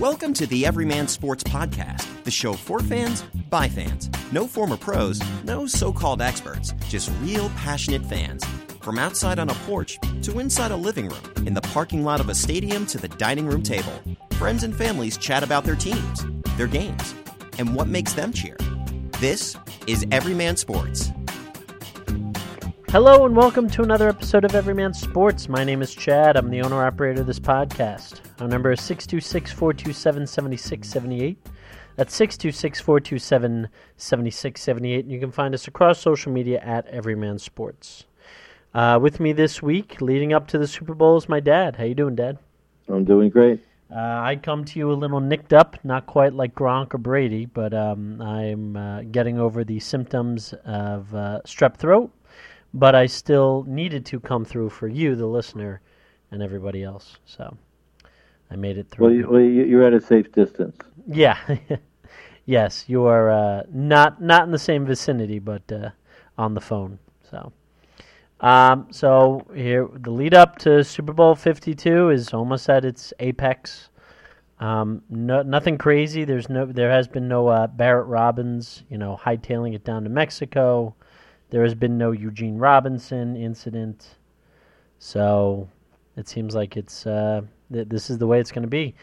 Welcome to the Everyman Sports Podcast, the show for fans, by fans. No former pros, no so called experts, just real passionate fans. From outside on a porch to inside a living room, in the parking lot of a stadium to the dining room table, friends and families chat about their teams, their games, and what makes them cheer. This is Everyman Sports. Hello and welcome to another episode of Everyman Sports. My name is Chad. I'm the owner operator of this podcast. Our number is 626 427 7678. That's 626 427 7678. And you can find us across social media at Everyman Sports. Uh, with me this week, leading up to the Super Bowl, is my dad. How you doing, Dad? I'm doing great. Uh, I come to you a little nicked up, not quite like Gronk or Brady, but um, I'm uh, getting over the symptoms of uh, strep throat but I still needed to come through for you, the listener, and everybody else. So I made it through. Well, you, well you're at a safe distance. Yeah. yes, you are uh, not not in the same vicinity, but uh, on the phone. So. Um, so here, the lead up to Super Bowl 52 is almost at its apex. Um, no, nothing crazy. There's no, there has been no uh, Barrett Robbins, you know, hightailing it down to Mexico. There has been no Eugene Robinson incident, so it seems like it's uh, th- this is the way it's going to be.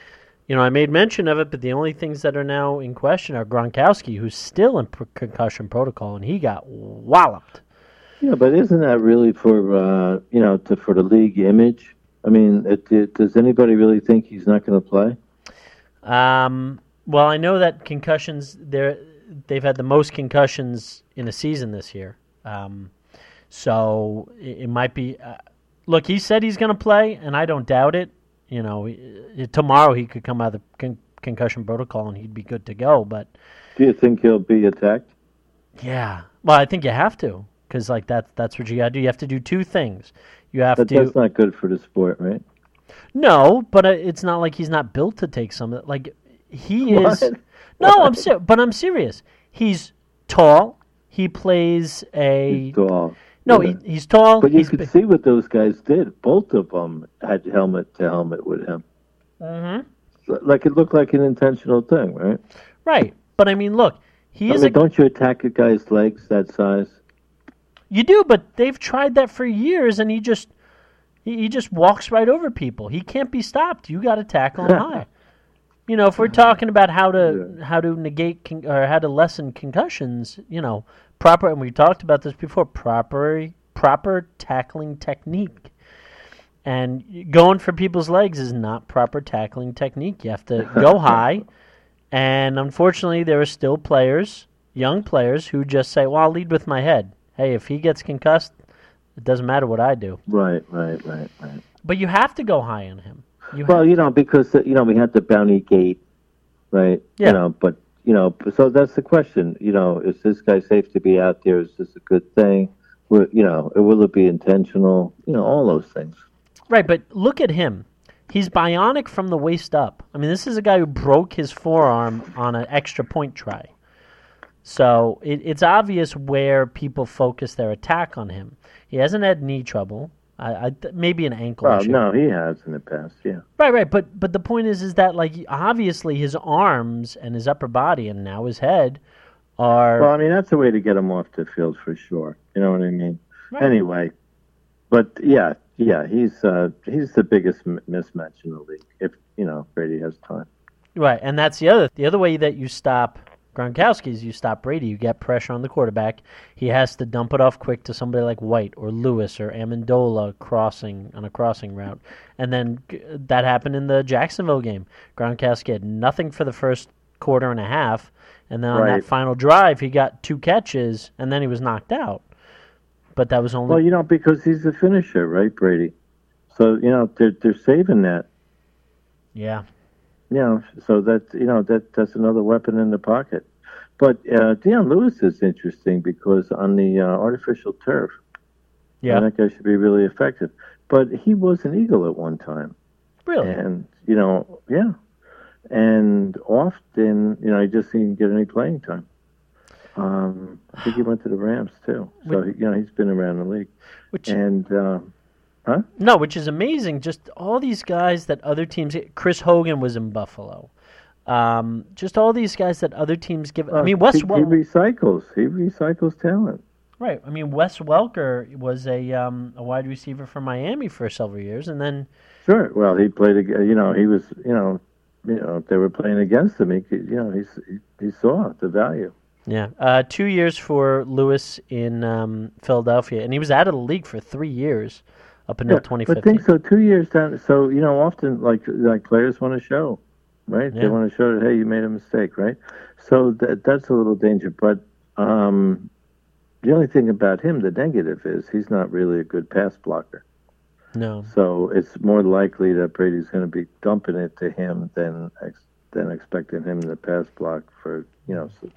You know, I made mention of it, but the only things that are now in question are Gronkowski, who's still in concussion protocol, and he got walloped. Yeah, but isn't that really for uh, you know to, for the league image? I mean, it, it, does anybody really think he's not going to play? Um, well, I know that concussions they they've had the most concussions in a season this year. Um, so it, it, might be. Uh, look, he said he's going to play, and I don't doubt it. You know, it, tomorrow he could come out of the con- concussion protocol and he'd be good to go. But do you think he'll be attacked? Yeah. Well, I think you have to because like that's that's what you got to do. You have to do two things. You have but to. That's not good for the sport, right? No, but uh, it's not like he's not built to take some. Like he what? is. No, I'm ser- but I'm serious. He's tall. He plays a he's tall. No, yeah. he, he's tall. But you he's could see what those guys did. Both of them had helmet to helmet with him. Mm-hmm. Like it looked like an intentional thing, right? Right, but I mean, look, he I is. Mean, a, don't you attack a guy's legs that size? You do, but they've tried that for years, and he just he, he just walks right over people. He can't be stopped. You got to tackle him high. You know, if we're mm-hmm. talking about how to Yeah. how to negate con- or how to lessen concussions, you know, proper and we talked about this before, proper proper tackling technique. And going for people's legs is not proper tackling technique. You have to go high. And unfortunately, there are still players, young players, who just say, "Well, I'll lead with my head." Hey, if he gets concussed, it doesn't matter what I do. Right, right, right, right. But you have to go high on him. You Well, you know, because you know we had the bounty gate, right? Yeah. You know, but you know, so that's the question. You know, is this guy safe to be out there? Is this a good thing? Will, you know, will it be intentional? You know, all those things. Right, but look at him. He's bionic from the waist up. I mean, this is a guy who broke his forearm on an extra point try. So it, it's obvious where people focus their attack on him. He hasn't had knee trouble. I, I maybe an ankle Well, issue. no, he has in the past. Yeah. Right, right. But but the point is, is that like obviously his arms and his upper body and now his head are Well, I mean, that's a way to get him off the field for sure. You know what I mean? Right. Anyway, but yeah, yeah, he's uh, he's the biggest m- mismatch in the league. If you know Brady has time. Right, and that's the other the other way that you stop Gronkowski is you stop Brady. You get pressure on the quarterback. He has to dump it off quick to somebody like White or Lewis or Amendola crossing on a crossing route, and then that happened in the Jacksonville game. Gronkowski had nothing for the first quarter and a half, and then on Right. that final drive, he got two catches, and then he was knocked out. But that was only Well, you know, because he's the finisher, right, Brady? So you know they're they're saving that. yeah. You know, so that you know that that's another weapon in the pocket. But uh, Dion Lewis is interesting because on the uh, artificial turf, Yeah, that guy should be really effective. But he was an Eagle at one time, really. and you know, yeah, and often, you know, he just didn't get any playing time. Um, I think he went to the Rams too, so you know he's been around the league. Which And uh, No, which is amazing. Just all these guys that other teams. Chris Hogan was in Buffalo. Um, just all these guys that other teams give. I Uh, mean, Wes. he, he recycles. He recycles talent. right. I mean, Wes Welker was a um, a wide receiver for Miami for several years, and then Sure. Well, he played. You know, he was. You know, you know, if they were playing against him, he. You know, he he saw the value. yeah, uh, two years for Lewis in um, Philadelphia, and he was out of the league for three years up until Yeah, 2015. but think so. Two years down. So you know, often like like players want to show, right? Yeah. They want to show that hey, you made a mistake, right? So that that's a little danger. But um, the only thing about him, the negative is he's not really a good pass blocker. No. So it's more likely that Brady's going to be dumping it to him than ex- than expecting him to pass block for you know. So,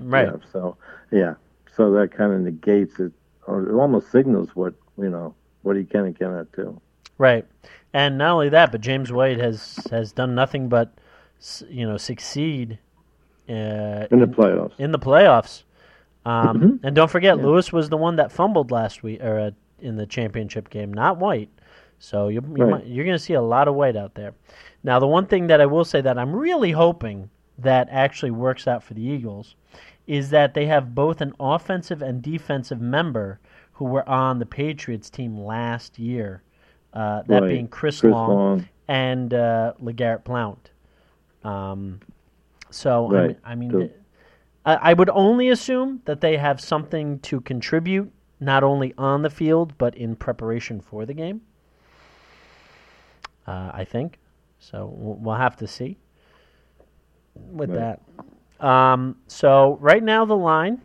Right. yeah, so yeah, so that kind of negates it, or it almost signals what you know what he can and cannot do. Right, and not only that, but James White has has done nothing but you know succeed uh, In the playoffs. in the playoffs. Um, Mhm. And don't forget, Yeah. Lewis was the one that fumbled last week or uh, in the championship game, not White. So you, you Right. might, you're going to see a lot of White out there. Now, the one thing that I will say that I'm really hoping that actually works out for the Eagles is that they have both an offensive and defensive member who were on the Patriots team last year. Uh, that Right. being Chris, Chris Long, Long. and uh, Legarrette Blount. Um, so I mean, I, mean I, I would only assume that they have something to contribute, not only on the field but in preparation for the game. Uh, I think so. We'll, we'll have to see with Right. that. Um, so right now the line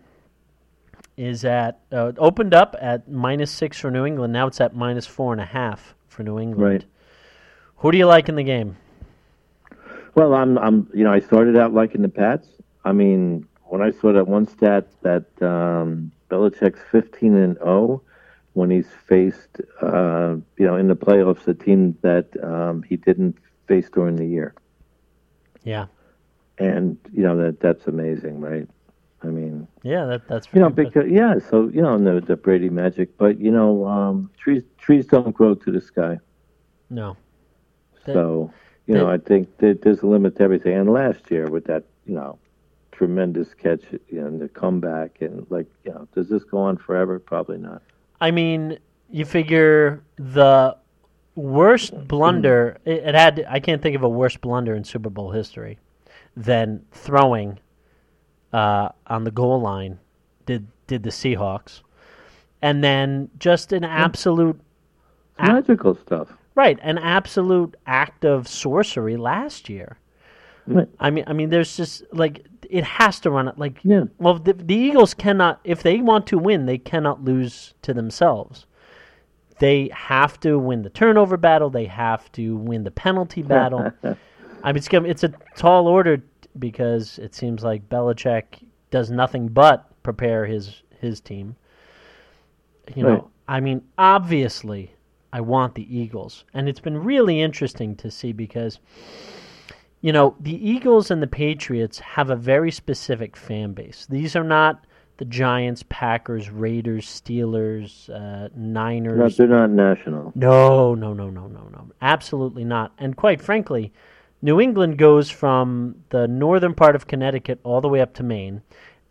is at uh, opened up at minus six for New England. Now it's at minus four and a half for New England. Right. Who do you like in the game? Well, I'm, I'm, you know, I started out liking the Pats. I mean, when I saw that one stat that um, Belichick's 15 and 0 when he's faced, uh, you know, in the playoffs, a team that um, he didn't face during the year, Yeah, and you know that that's amazing, right? I mean, yeah, that, that's you know, good. because yeah, so you know, the, the Brady magic, but you know, um, trees trees don't grow to the sky. no, That- So, you know, I think that there's a limit to everything. And last year with that, you know, tremendous catch and the comeback and like, you know, does this go on forever? Probably not. I mean, you figure the worst blunder it, it had. I can't think of a worse blunder in Super Bowl history than throwing uh, on the goal line. Did did the Seahawks, and then just an absolute magical stuff. right, an absolute act of sorcery last year. Right. I mean, I mean, there's just like it has to run it. Like, Yeah. well, the, the Eagles cannot, if they want to win, they cannot lose to themselves. They have to win the turnover battle. They have to win the penalty battle. I mean, it's it's a tall order because it seems like Belichick does nothing but prepare his his team. You know, Right. I mean, obviously, I want the Eagles, and it's been really interesting to see because you know, the Eagles and the Patriots have a very specific fan base. These are not the Giants, Packers, Raiders, Steelers, uh, No, Niners. they're not national. No, no, no, no, no, no. Absolutely not. And quite frankly, New England goes from the northern part of Connecticut all the way up to Maine.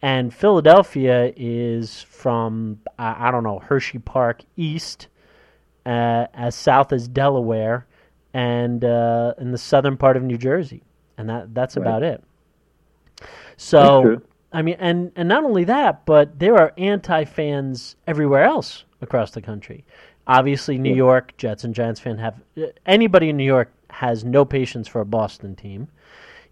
And Philadelphia is from, I, I don't know, Hershey Park east, uh, as south as Delaware, and uh, in the southern part of New Jersey. And that, that's Right. about it. So. I mean, and, and not only that, but there are anti fans everywhere else across the country. Obviously, New York Jets and Giants fan have anybody in New York has no patience for a Boston team.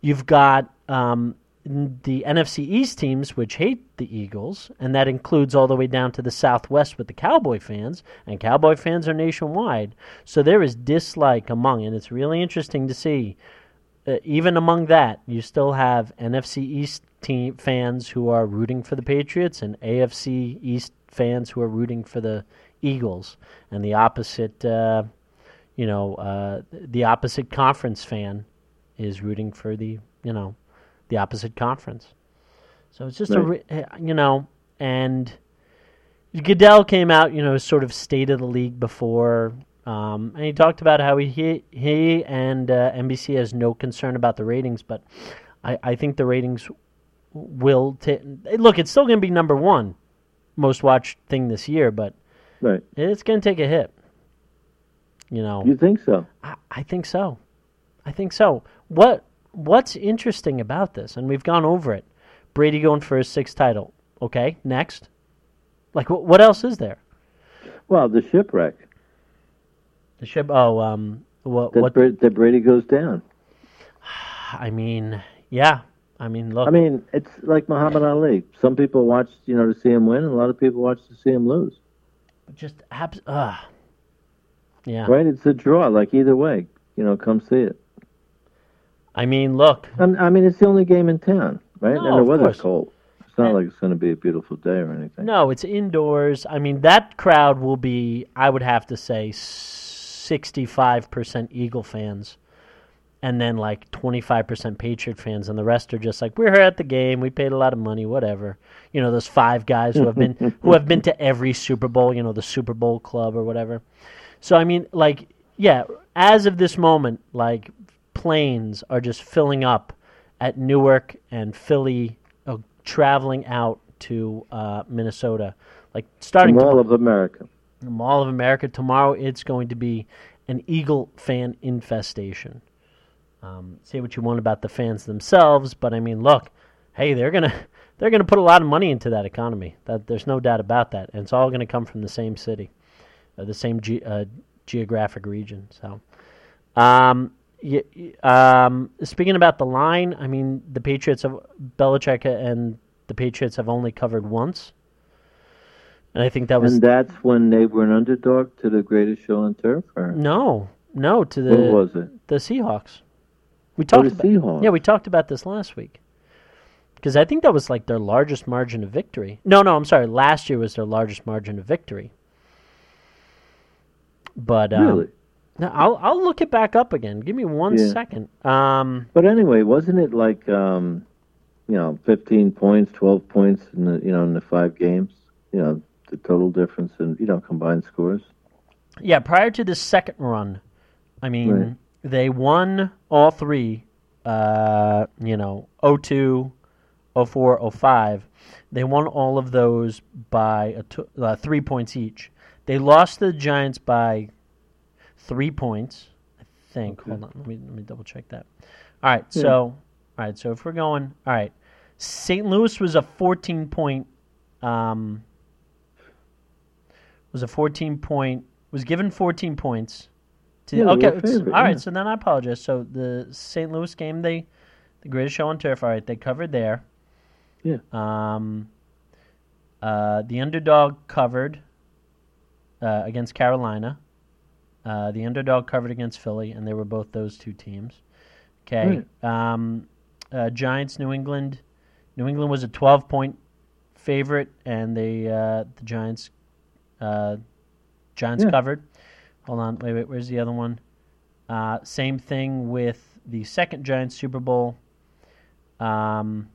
You've got um, the NFC East teams, which hate the Eagles, and that includes all the way down to the Southwest with the Cowboy fans, and Cowboy fans are nationwide. So there is dislike among, and it's really interesting to see. Uh, even among that, you still have NFC East team fans who are rooting for the Patriots, and AFC East fans who are rooting for the Eagles, and the opposite. Uh, you know, uh, the opposite conference fan is rooting for the, you know, the opposite conference. So it's just a, eh, you know, and Goodell came out, you know, sort of state of the league before, um, and he talked about how he he and uh, NBC has no concern about the ratings, but I, I think the ratings will t- look. It's still going to be number one most watched thing this year, but Right. it's going to take a hit. You know, You think so? I, I think so. I think so. What What's interesting about this, and we've gone over it. Brady going for his sixth title. Okay, next. Like, what, what else is there? Well, the shipwreck. The ship. Oh, um, what? That, What? Bra- that Brady goes down. I mean, yeah. I mean, look. I mean, it's like Muhammad Ali. Some people watch, you know, to see him win, and a lot of people watch to see him lose. just abs- uh, yeah. Right? It's a draw. Like either way, you know, come see it. I mean, look. I I mean, it's the only game in town, right? No, and the weather's course. cold. It's not And- like it's going to be a beautiful day or anything. No, it's indoors. I mean, that crowd will be, I would have to say, 65% Eagle fans and then like 25% Patriot fans. And the rest are just like, we're here at the game. We paid a lot of money, whatever. You know, those five guys who have been who have been to every Super Bowl, you know, the Super Bowl club or whatever. So, I mean, like, yeah, as of this moment, like, planes are just filling up at Newark and Philly, uh, traveling out to uh, Minnesota. Like starting Mall of America. Mall of America tomorrow, it's going to be an Eagle fan infestation. Um, say what you want about the fans themselves, but I mean, look, hey, they're gonna they're gonna put a lot of money into that economy. That there's no doubt about that, and it's all gonna come from the same city, the same ge- uh, geographic region. So, um, y- um, speaking about the line, I mean, the Patriots have Belichick and the Patriots have only covered once, and I think that was And that's when they were an underdog to the greatest show on turf? Or no, no to the what was it? the Seahawks. We Oh, talked the about Seahawks. yeah, we talked about this last week because I think that was like their largest margin of victory. No, no, I'm sorry. Last year was their largest margin of victory. But um, Really? no, I'll I'll look it back up again. Give me one Yeah. second. Um, But anyway, wasn't it like, um, you know, 15 points, 12 points in the, you know, in the five games? You know, the total difference in, you know, combined scores? yeah, prior to the second run, I mean, Right. they won all three. Uh, you know, 02, 04, 05. They won all of those by a t- uh, three points each. They lost to the Giants by three points, I think. Hold on, let me let me double check that. All right, so all right, so if we're going, all right, St. Louis was a 14 point, um, was a 14 point, was given 14 points. To, Yeah, okay, favorite, all right, yeah. so then I apologize. So the St. Louis game, they, the greatest show on turf. All right, they covered there. Yeah. Um, uh, the underdog covered uh, against Carolina. Uh, the underdog covered against Philly, and they were both those two teams. Okay. Um, uh, Giants, New England. New England was a 12 point favorite, and they uh, the Giants uh, Giants Yeah. covered. Hold on, wait, wait. Where's the other one? Uh, same thing with the second Giants Super Bowl. Um,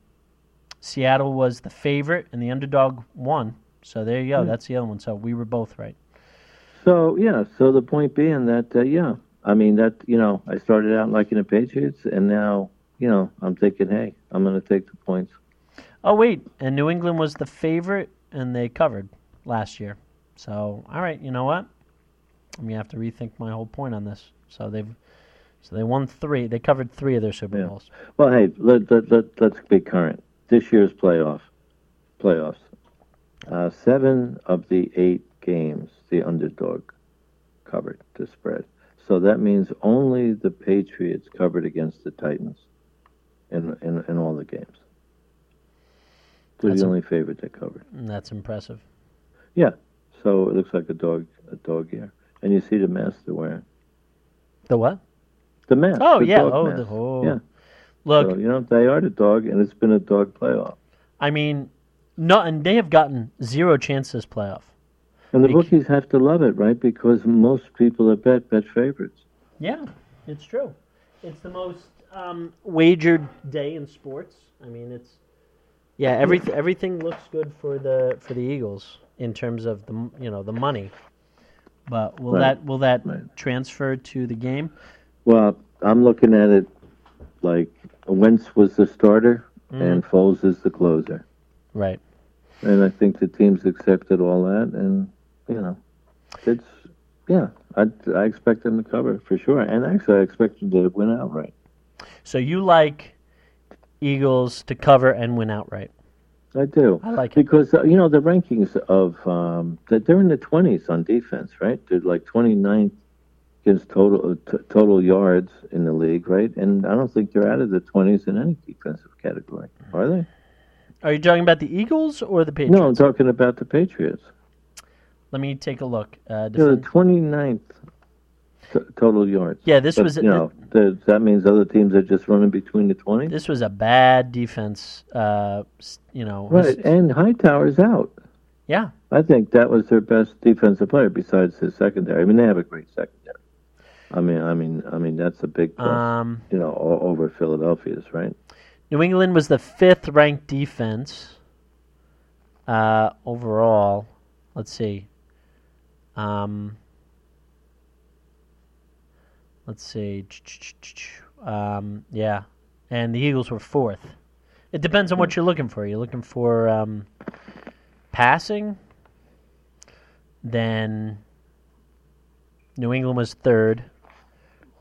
Seattle was the favorite, and the underdog won. So there you go. Hmm. That's the other one. So we were both right. So, yeah, so the point being that, uh, yeah, I mean, that, you know, I started out liking the Patriots, and now, you know, I'm thinking, hey, I'm going to take the points. Oh wait, and New England was the favorite, and they covered last year. So all right, you know what? I'm gonna have to rethink my whole point on this. So they've, so they won three. They covered three of their Super Yeah. Bowls. Well, hey, let, let, let, let's be current. This year's playoff, playoffs, uh, seven of the eight games, the underdog covered the spread. So that means only the Patriots covered against the Titans in in, in all the games. They're That's the only favorite that covered. Mm, that's impressive. Yeah. So it looks like a dog a dog ear. And you see the mask they're wearing. The what? The mask. Oh the yeah. Oh, mask. the, oh. Yeah. Look, So, you know, they are the dog and it's been a dog playoff. I mean, no, and they have gotten zero chance this playoff. And the Bec- bookies have to love it, right? Because most people that bet bet favorites. Yeah, it's true. It's the most um, wagered day in sports. I mean, it's yeah. Everything everything looks good for the for the Eagles in terms of the you know the money. But will Right. that will that Right. transfer to the game? Well, I'm looking at it like Wentz was the starter, Mhm. and Foles is the closer. Right. And I think the teams accepted all that, and you know, it's yeah. I I expect them to cover for sure, and actually I expect them to win outright. So you like Eagles to cover and win outright. I do. I like it. because uh, you know the rankings of um, that they're in the twenties on defense, right? They're like 29th against total uh, t- total yards in the league, right? And I don't think they're out of the twenties in any defensive category, are they? Are you talking about the Eagles or the Patriots? No, I'm talking about the Patriots. Let me take a look. Uh, They're the defend- 29th t- total yards. Yeah, this But, was you know the, that means other teams are just running between the 20s. this was a bad defense. Uh, you know, Right, and Hightower's out. yeah, I think that was their best defensive player besides his secondary. I mean, they have a great secondary. I mean, I mean, I mean, that's a big plus. Um, you know, over Philadelphia's, right? New England was the fifth ranked defense uh, overall. Let's see. Um, let's see. Um, yeah, and the Eagles were fourth. It depends on what you're looking for. You're looking for um, passing. Then New England was third.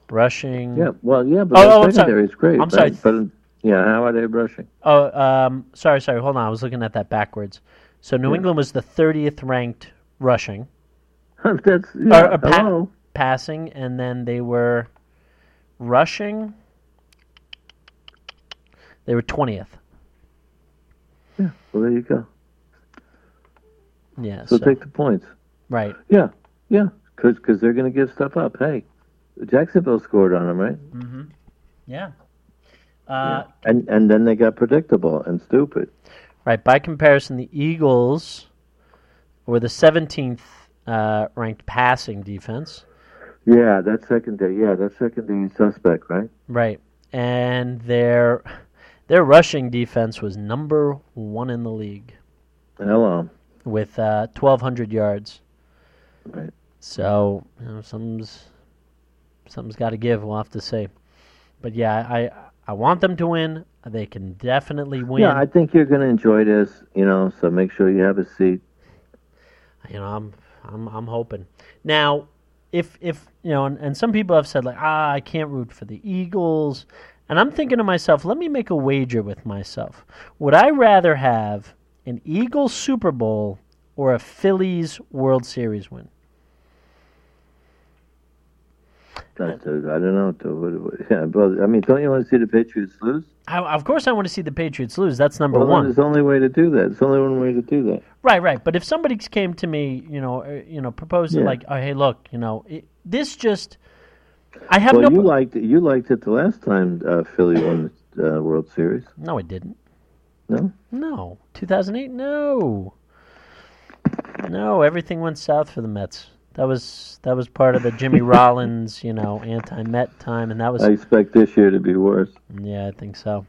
Rushing. Yeah, well, yeah, but Oh, oh, secondary is great. I'm right? sorry. but yeah, how are they rushing? Oh, um, sorry, sorry. Hold on. I was looking at that backwards. So New Yeah. England was the 30th ranked rushing, that's yeah, or, or pa- passing, and then they were rushing. They were 20th. Yeah, well, there you go. Yeah. So, So, take the points. right. Yeah, yeah, because cause they're going to give stuff up. Hey, Jacksonville scored on them, right? Mm-hmm. Yeah. Uh, And and then they got predictable and stupid. Right. By comparison, the Eagles were the 17th uh, ranked passing defense. Yeah, that secondary. Yeah, that secondary suspect, right? Right. And their their rushing defense was number one in the league Hello. with uh, 1,200 yards. Right. So you know, something's something's got to give. We'll have to see. But yeah, I I want them to win. They can definitely win. Yeah, I think you're going to enjoy this. You know, so make sure you have a seat. you know, I'm I'm I'm hoping. Now, if if you know, and, and some people have said like, ah, I can't root for the Eagles, and I'm thinking to myself, let me make a wager with myself. Would I rather have an Eagles Super Bowl or a Phillies World Series win? Uh, I don't know. to- what- what- Yeah, I mean, don't you want to see the Patriots lose? I, of course, I want to see the Patriots lose. That's number well, one. It's the only way to do that. It's the only one way to do that. Right, right. But if somebody came to me, you know, uh, you know, proposed Yeah. like, oh, hey, look, you know, it, this just, I have well, no. you liked it. You liked it the last time uh, Philly won the uh, World Series. no, I didn't. No. No, 2008. No, no. Everything went south for the Mets. That was that was part of the Jimmy Rollins, you know, anti-Met time, and that was I expect this year to be worse. yeah, I think so.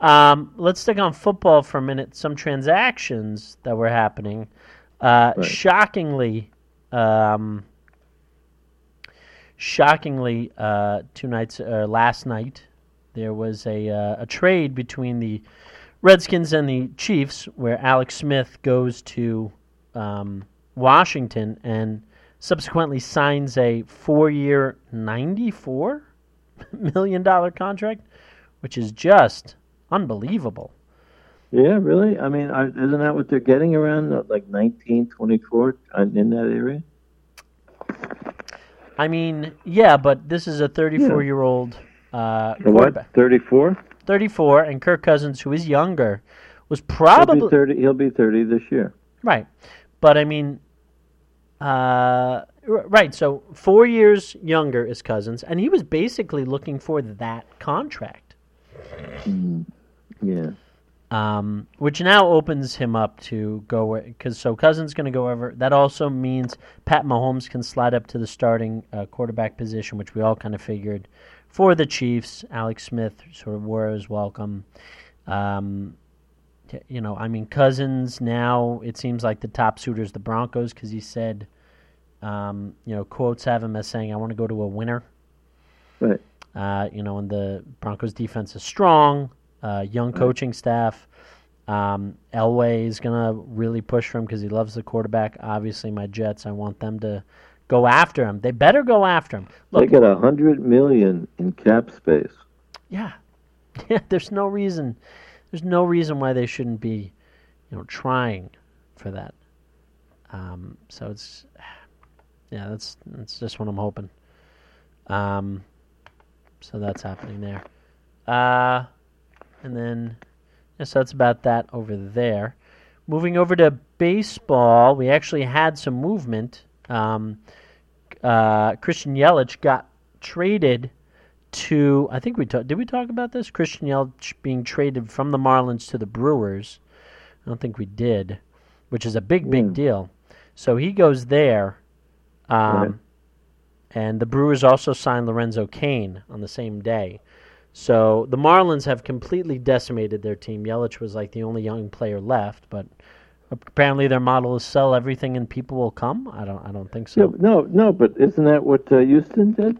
Um, let's stick on football for a minute. Some transactions that were happening. Uh, Right. Shockingly, um, shockingly, uh, two nights uh, last night there was a uh, a trade between the Redskins and the Chiefs, where Alex Smith goes to um, Washington and subsequently signs a four-year, ninety-four million dollar contract, which is just unbelievable. Yeah, really. I mean, isn't that what they're getting around uh, like 19, 24 uh, in that area? I mean, yeah, but this is a 34-year-old uh, The what? 34? 34, and Kirk Cousins, who is younger, was He'll probably be 30. He'll be 30 this year. right. But I mean, uh, right. So four years younger is Cousins, and he was basically looking for that contract. Yeah. um, which now opens him up to go because so Cousins going to go over. That also means Pat Mahomes can slide up to the starting uh, quarterback position, which we all kind of figured for the Chiefs. Alex Smith sort of was welcome. Um, you know, I mean, Cousins now it seems like the top suitor is the Broncos because he said, um, you know, quotes have him as saying, "I want to go to a winner." Right. Uh, you know, and the Broncos defense is strong, uh, young coaching staff. Um, Elway is going to really push for him because he loves the quarterback. Obviously, my Jets, I want them to go after him. They better go after him. They Look, got a hundred million in cap space. yeah, yeah. There's no reason. There's no reason why they shouldn't be, you know, trying for that. Um, so it's, yeah, that's that's just what I'm hoping. Um, so that's happening there. Uh, and then, yeah, so that's about that over there. Moving over to baseball, we actually had some movement. Um, uh, Christian Yelich got traded to. I think we talked. Did we talk about this? Christian Yelich being traded from the Marlins to the Brewers. I don't think we did, which is a big, big Yeah. deal. So he goes there, um, Right. and the Brewers also signed Lorenzo Cain on the same day. So the Marlins have completely decimated their team. Yelich was like the only young player left, but apparently their model is sell everything and people will come. I don't. I don't think so. Yeah, no, no, but isn't that what uh, Houston did?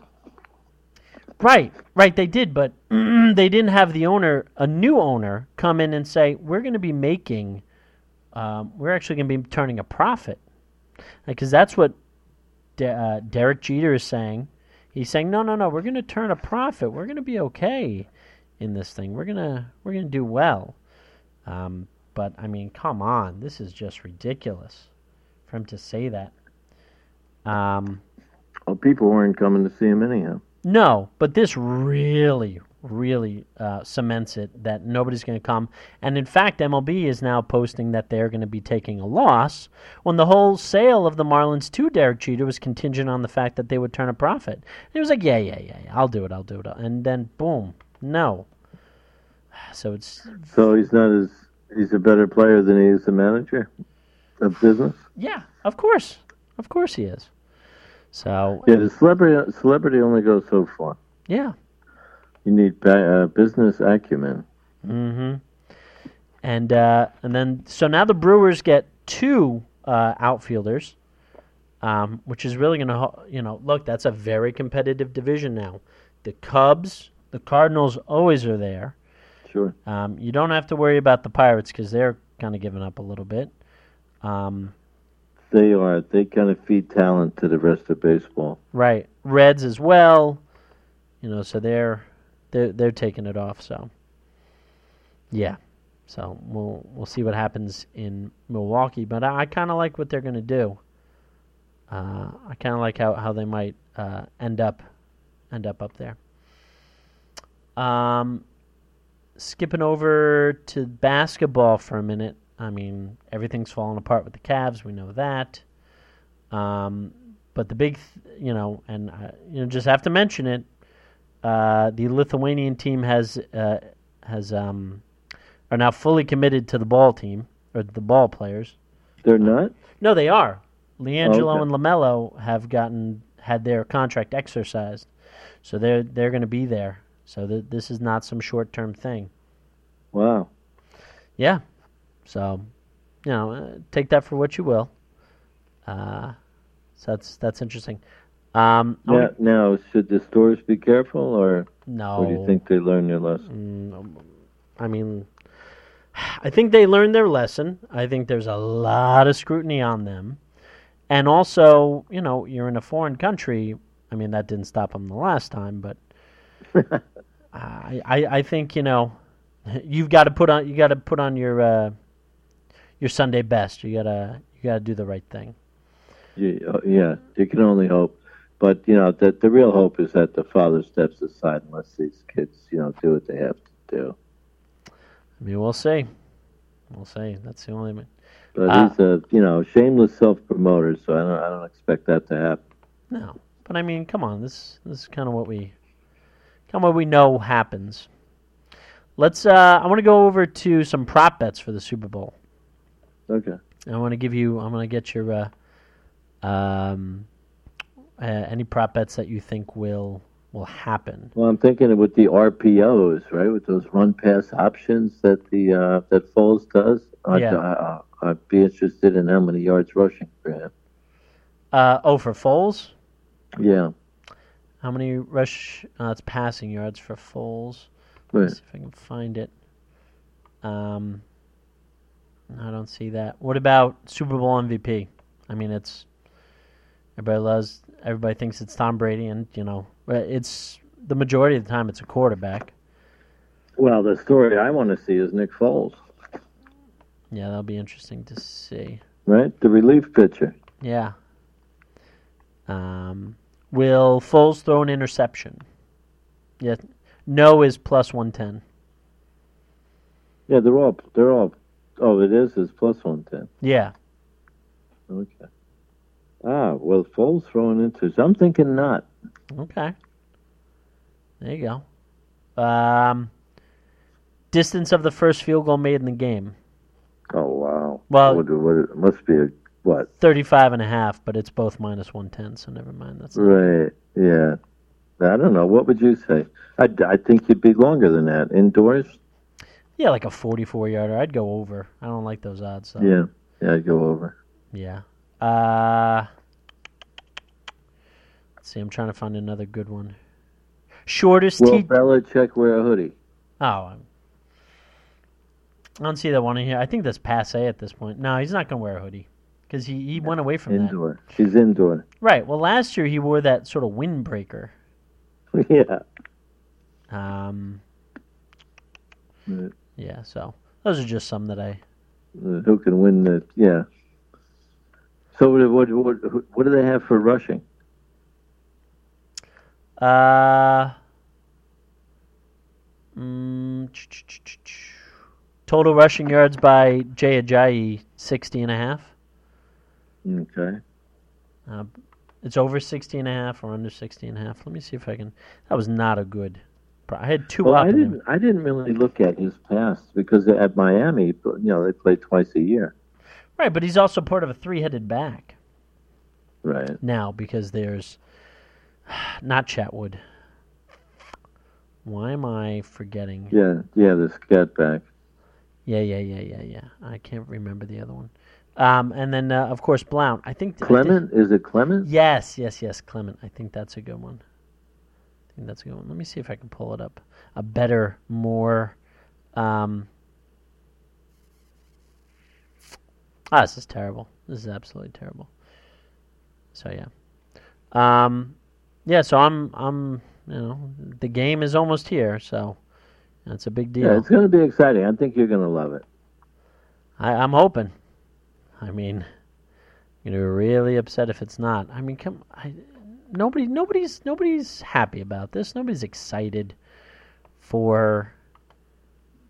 Right, right. They did, but they didn't have the owner, a new owner, come in and say, "We're going to be making, um, we're actually going to be turning a profit," because that's what De- uh, Derek Jeter is saying. He's saying, "No, no, no. We're going to turn a profit. We're going to be okay in this thing. We're gonna, we're to do well." Um, but I mean, come on, this is just ridiculous for him to say that. Um, Well, people weren't coming to see him anyhow. No, but this really, really uh, cements it that nobody's going to come. And in fact, MLB is now posting that they're going to be taking a loss when the whole sale of the Marlins to Derek Jeter was contingent on the fact that they would turn a profit. And he was like, yeah, yeah, yeah, I'll do it, I'll do it. And then, boom, no. So it's, So he's not as he's a better player than he is a manager of business. yeah, of course. Of course he is. So, Yeah, the celebrity celebrity only goes so far. yeah. You need uh, business acumen. hmm And uh, and then so now the Brewers get two uh, outfielders, um, which is really going to you know look that's a very competitive division now. The Cubs, the Cardinals always are there. Sure. Um, you don't have to worry about the Pirates because they're kind of giving up a little bit. Um, They are. They kind of feed talent to the rest of baseball. right, Reds as well. You know, so they're they're they're taking it off. So yeah, so we'll we'll see what happens in Milwaukee. But I, I kind of like what they're going to do. Uh, I kind of like how, how they might uh, end up end up up there. Um, skipping over to basketball for a minute. I mean, everything's falling apart with the Cavs. We know that. Um, but the big, th- you know, and uh, you know, just have to mention it. Uh, the Lithuanian team has uh, has um, are now fully committed to the ball team or the ball players. They're not. No, they are. LiAngelo Okay. and Lamelo have gotten had their contract exercised, so they're they're going to be there. So th- this is not some short term thing. Wow. Yeah. So, you know, uh, take that for what you will. Uh, so that's that's interesting. Um, Now, wanna- now, should the stores be careful, or, no, or do you think they learned their lesson? Mm, I mean, I think they learned their lesson. I think there's a lot of scrutiny on them, and also, you know, you're in a foreign country. I mean, that didn't stop them the last time, but I, I, I think you know, you've got to put on, you got to put on your, uh, your Sunday best. You gotta, you gotta do the right thing. You, uh, yeah, you can only hope. But you know, the the real hope is that the father steps aside and lets these kids, you know, do what they have to do. I mean, we'll see. We'll see. That's the only. But Ah. he's a, you know, shameless self promoter, so I don't, I don't expect that to happen. No, but I mean, come on. This this is kind of what we, kind of what we know happens. Let's. Uh, I want to go over to some prop bets for the Super Bowl. Okay. I want to give you. I'm going to get your, uh, um, uh, any prop bets that you think will will happen. Well, I'm thinking with the RPOs, right, with those run pass options that the uh, that Foles does. I'd, Yeah. uh, I'd be interested in how many yards rushing for him. Uh, oh, for Foles, Yeah. How many rush? Uh, it's passing yards for Foles. Right. Let's see if I can find it. Um, I don't see that. What about Super Bowl MVP? I mean, it's everybody loves. Everybody thinks it's Tom Brady, and you know, it's the majority of the time it's a quarterback. Well, the story I want to see is Nick Foles, Yeah, that'll be interesting to see. right? The relief pitcher. Yeah. Um, will Foles throw an interception? Yeah. No is plus one ten. Yeah, they're all they're all. Oh, it is is plus one ten. Yeah. Okay. Ah, well, Foles thrown into. So I'm thinking not. Okay. There you go. Um, distance of the first field goal made in the game. Oh wow. Well- what, what, it must be a what? 35 and a half, but it's both minus 110, so never mind. That's Right. Yeah. I don't know. What would you say? I, I think you'd be longer than that indoors. Yeah, like a 44 yarder. I'd go over. I don't like those odds. So. Yeah. Yeah, I'd go over. Yeah. Uh, let's see. I'm trying to find another good one. Shortest Will T. Belichick wear a hoodie? Oh, I'm- I don't see that one in here. I think that's passe at this point. No, he's not going to wear a hoodie because he, he went away from that. Indoor. She's indoor. Right. Well, last year he wore that sort of windbreaker. yeah. Um, Right. Yeah. So those are just some that I. Uh, Who can win the? Yeah. So what? What? What, what do they have for rushing? Uh, mm, total rushing yards by Jay Ajayi, 60 and a half. Okay. Uh, it's over 60 and a half or under 60 and a half. Let me see if I can. That was not a good. I had two Well, up I didn't. I didn't really look at his past because at Miami, you know, they play twice a year. Right, but he's also part of a three-headed back Right. now because there's not Chatwood. Why am I forgetting? Yeah. Yeah. The scat back. Yeah, yeah, yeah, yeah, yeah. I can't remember the other one. Um, and then uh, of course Blount. I think I think- Clement is it Clement? yes, yes, yes. Clement. I think that's a good one. That's a good one. Let me see if I can pull it up. A better, more. Um, ah, this is terrible. This is absolutely terrible. So yeah, um, yeah. So I'm, I'm, you know, the game is almost here. So that's a big deal. Yeah, it's going to be exciting. I think you're going to love it. I, I'm hoping. I mean, you're gonna be really upset if it's not. I mean, come, I, nobody, nobody's, nobody's happy about this. Nobody's excited for,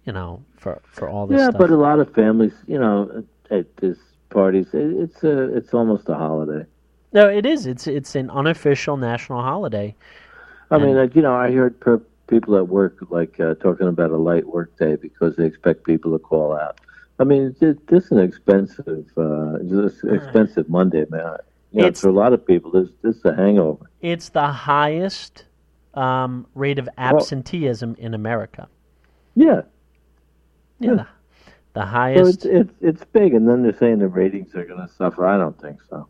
you know, for for all this Yeah, stuff. but a lot of families, you know, at this parties, it, it's a, it's almost a holiday. no, it is. It's it's an unofficial national holiday. I mean, like, you know, I heard per, people at work like uh, talking about a light work day because they expect people to call out. I mean, this this is an expensive, uh, expensive Monday, man. Know, It's- for a lot of people, this this is a hangover. It's the highest um, rate of absenteeism in America. Yeah, Yeah, Yeah. the, the so highest. it's it's it's big, and then they're saying the ratings are going to suffer. I don't think so.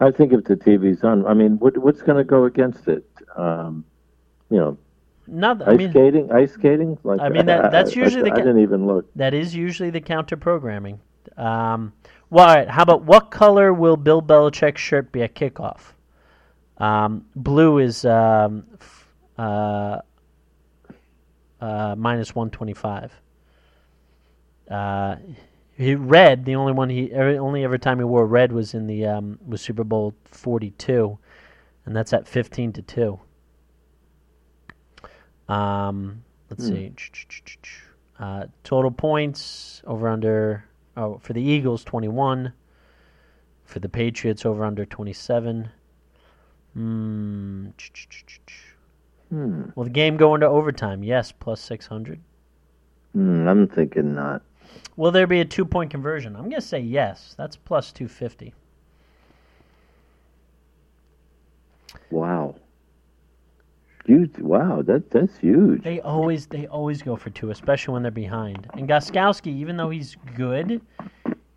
I think if the TV's on, I mean, what what's going to go against it? Um, you know, not, I ice mean, skating, ice skating. Like I mean, that- that's usually the I, ca- didn't even look. That is usually the counter programming. Um, well, all right, how about what color will Bill Belichick's shirt be at kickoff? Um, blue is um, f- uh, uh, minus 125. Uh, he red. The only one he every, only ever time he wore red was in the um, was Super Bowl 42, and that's at 15 to two. Um, let's Hmm. see. Uh, total points over under oh for the Eagles 21. For the Patriots over under 27. Hmm. Hmm. Will the game go into overtime? Yes, plus 600. Hmm, I'm thinking not. Will there be a two point conversion? I'm going to say yes. That's plus 250. Wow. Huge. Wow, that that's huge. They always they always go for two, especially when they're behind. And Gostkowski, even though he's good,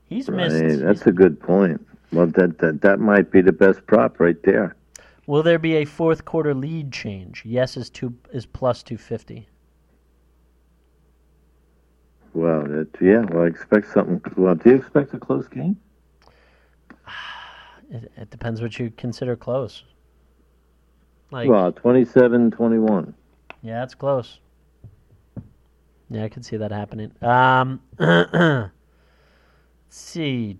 he's missed. Right, that's a good point. Well, that, that that might be the best prop right there. Will there be a fourth quarter lead change? Yes is two is plus two fifty. Well, yeah. Well, I expect something. Well, do you expect a close game? It, it depends what you consider close. Like Well, 27-21. yeah, it's close. Yeah, I can see that happening. Um, let's see,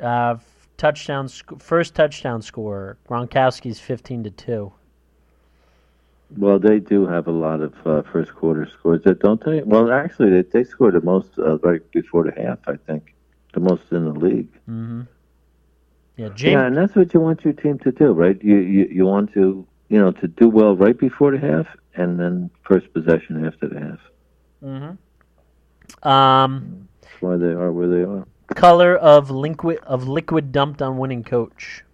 uh, touchdown sc- first touchdown scorer Gronkowski's fifteen to two. Well, they do have a lot of uh, first quarter scores, that don't they? Well, actually, they, they scored the most uh, right before the half. I think the most in the league. Mm-hmm. Yeah, Yeah, and that's what you want your team to do, right? You you, you want to you know to do well right before the half, and then first possession after the half. Mm-hmm. Um, That's why they are where they are. color of liquid of liquid dumped on winning coach.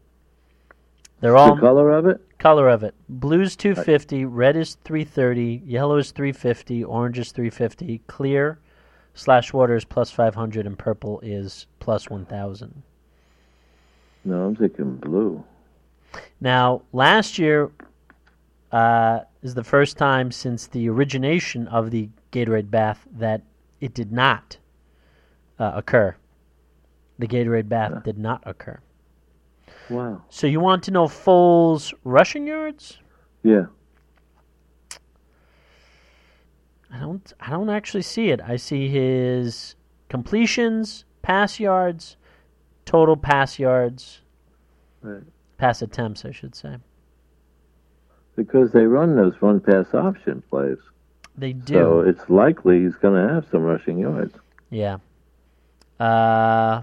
They're all the color of it. color of it. Blue's 250, red is 330, yellow is 350, orange is 350, clear slash water is plus 500, and purple is plus 1000. No, I'm thinking blue. Now, last year uh, is the first time since the origination of the Gatorade bath that it did not uh, occur. The Gatorade bath did not occur. Wow. So you want to know Foles' rushing yards? Yeah. I don't I don't actually see it. I see his completions, pass yards, total pass yards, Right. Pass attempts, I should say. Because they run those run pass option plays. They do. So it's likely he's going to have some rushing yards. Yeah. Uh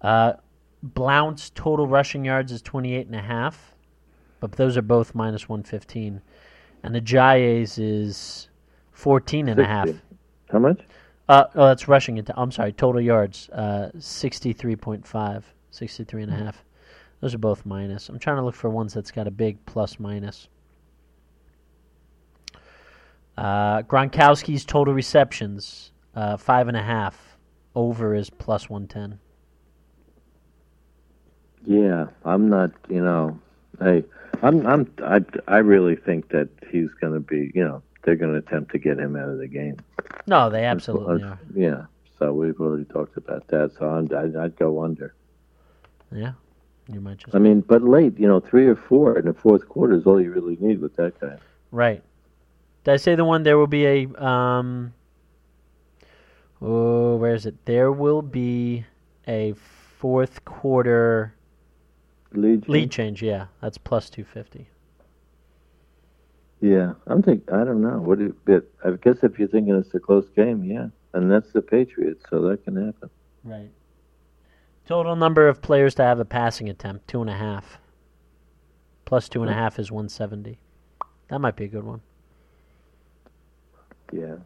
uh Blount's total rushing yards is 28 and a half, but those are both minus 115. And the Ajayi's is 14 and a half. How much? Uh, oh, that's rushing Into, I'm sorry, total yards, uh, 63.5, 63 and a half. Those are both minus. I'm trying to look for ones that's got a big plus minus. Uh, Gronkowski's total receptions, uh, five and a half. Over is plus 110. Yeah, I'm not. You know, hey, I'm. I'm. I. I really think that he's going to be. You know, they're going to attempt to get him out of the game. No, they absolutely That's- are. Yeah. So we've already talked about that. So I'm, I'd, I'd go under. Yeah, you might just I mean, but late. You know, three or four in the fourth quarter is all you really need with that guy. Right. Did I say the one there will be a um Oh, where is it? There will be a fourth quarter Lead. lead change, yeah. That's plus 250. Yeah, I'm think. I don't know. What? Do you, but I guess if you're thinking it's a close game, yeah, and that's the Patriots, so that can happen. Right. Total number of players to have a passing attempt, two and a half. Plus two and a hmm. half is 170. That might be a good one. Yeah,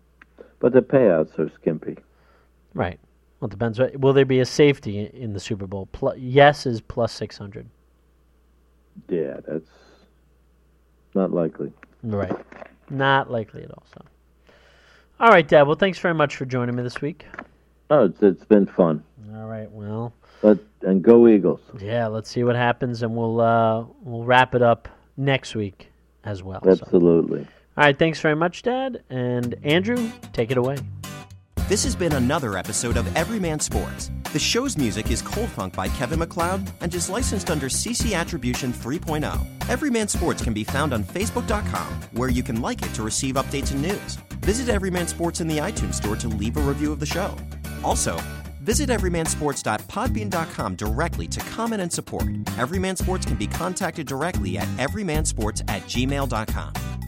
but the payouts are skimpy. Right. Well, it depends. Will there be a safety in the Super Bowl? Pl- yes is plus 600. Yeah, that's not likely. Right. Not likely at all. So. All right, Dad. Well, thanks very much for joining me this week. Oh, it's, it's been fun. All right. Well, But and go Eagles. yeah. Let's see what happens, and we'll uh, we'll wrap it up next week as well. So. Absolutely. All right. Thanks very much, Dad. And Andrew, take it away. This has been another episode of Everyman Sports. The show's music is Cold Funk by Kevin MacLeod and is licensed under CC Attribution 3.0. Everyman Sports can be found on Facebook.com, where you can like it to receive updates and news. Visit Everyman Sports in the iTunes Store to leave a review of the show. Also, visit everymansports.podbean.com directly to comment and support. Everyman Sports can be contacted directly at everymansports at gmail.com.